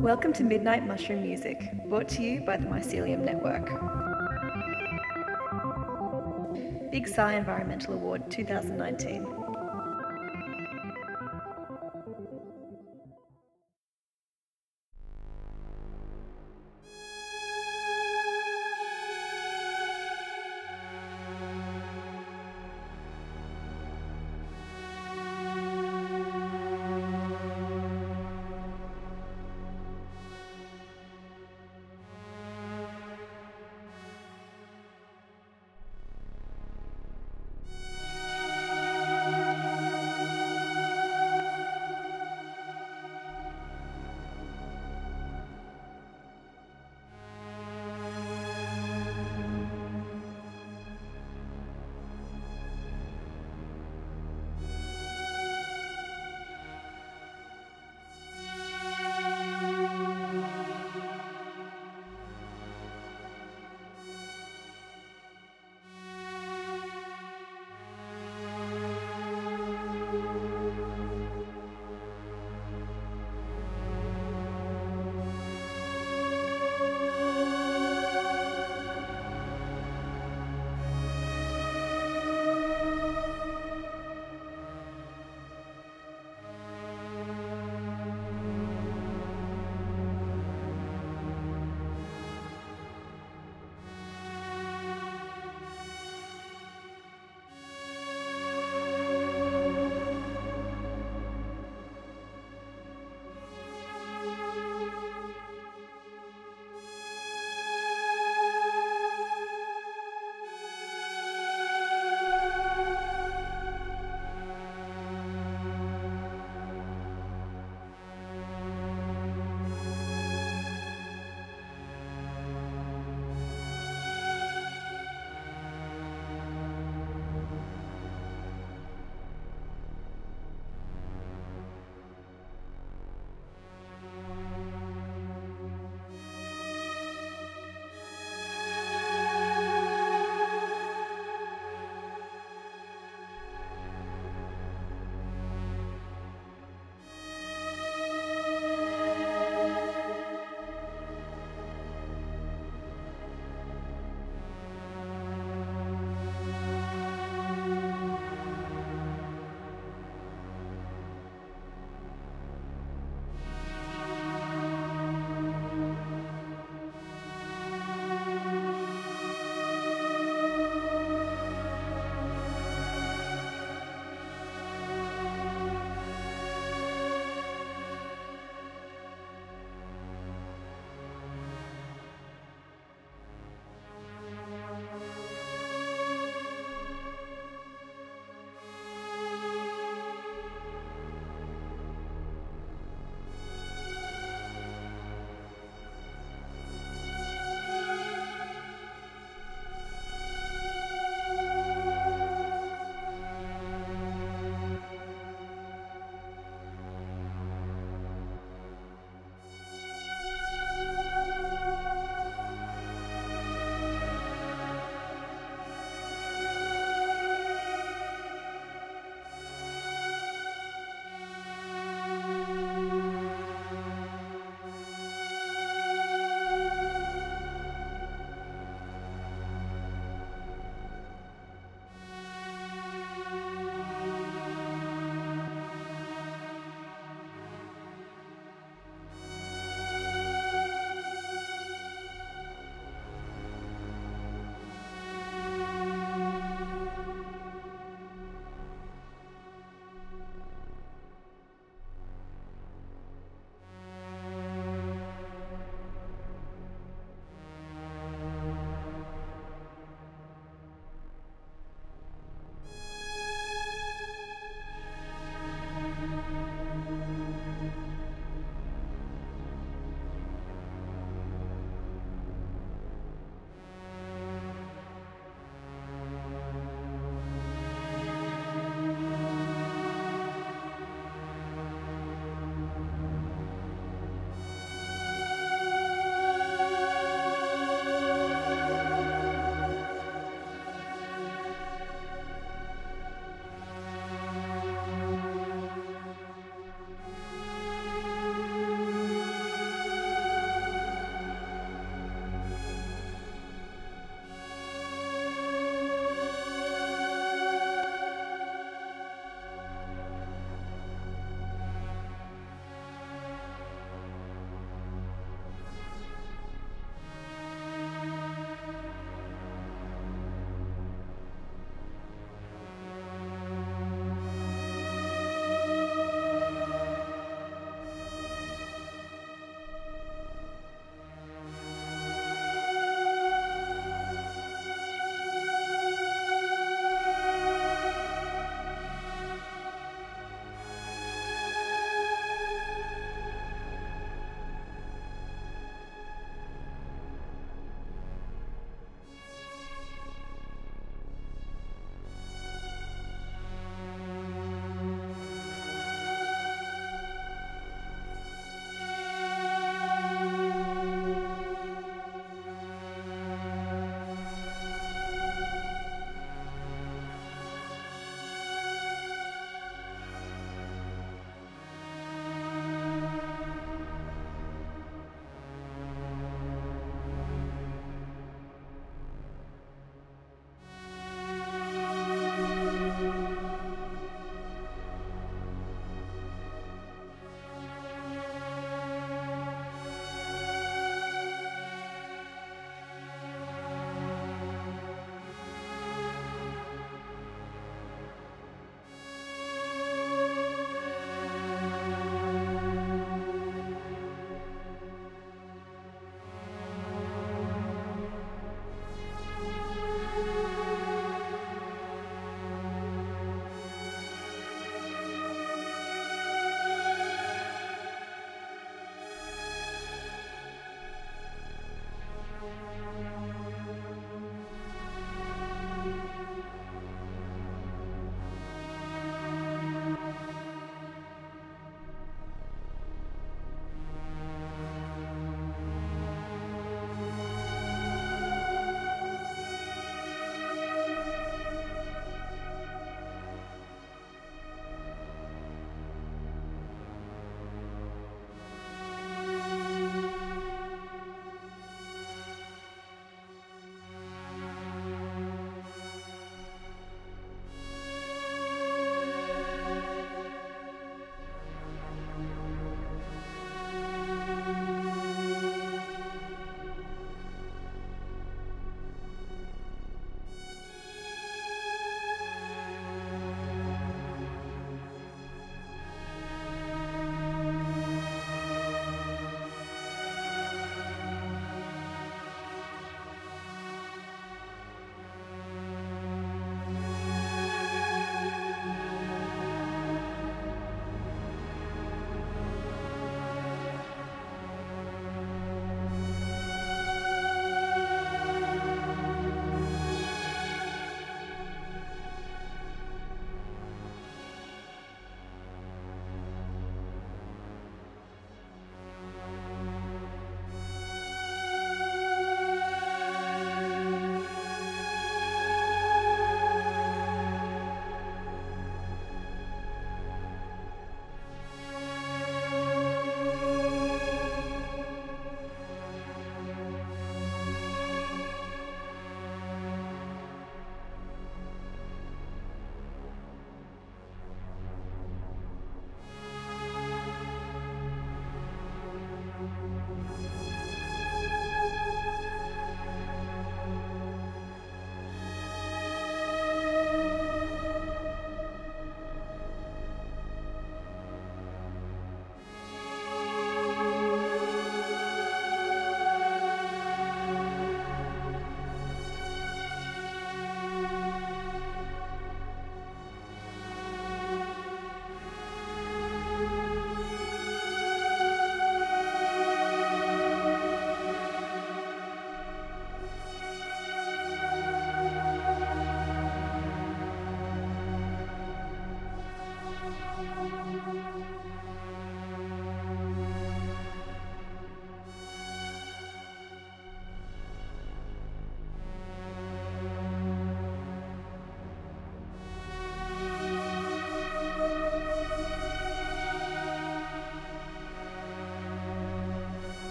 Welcome to Midnight Mushroom Music, brought to you by the Mycelium Network. Big Sci Environmental Award 2019.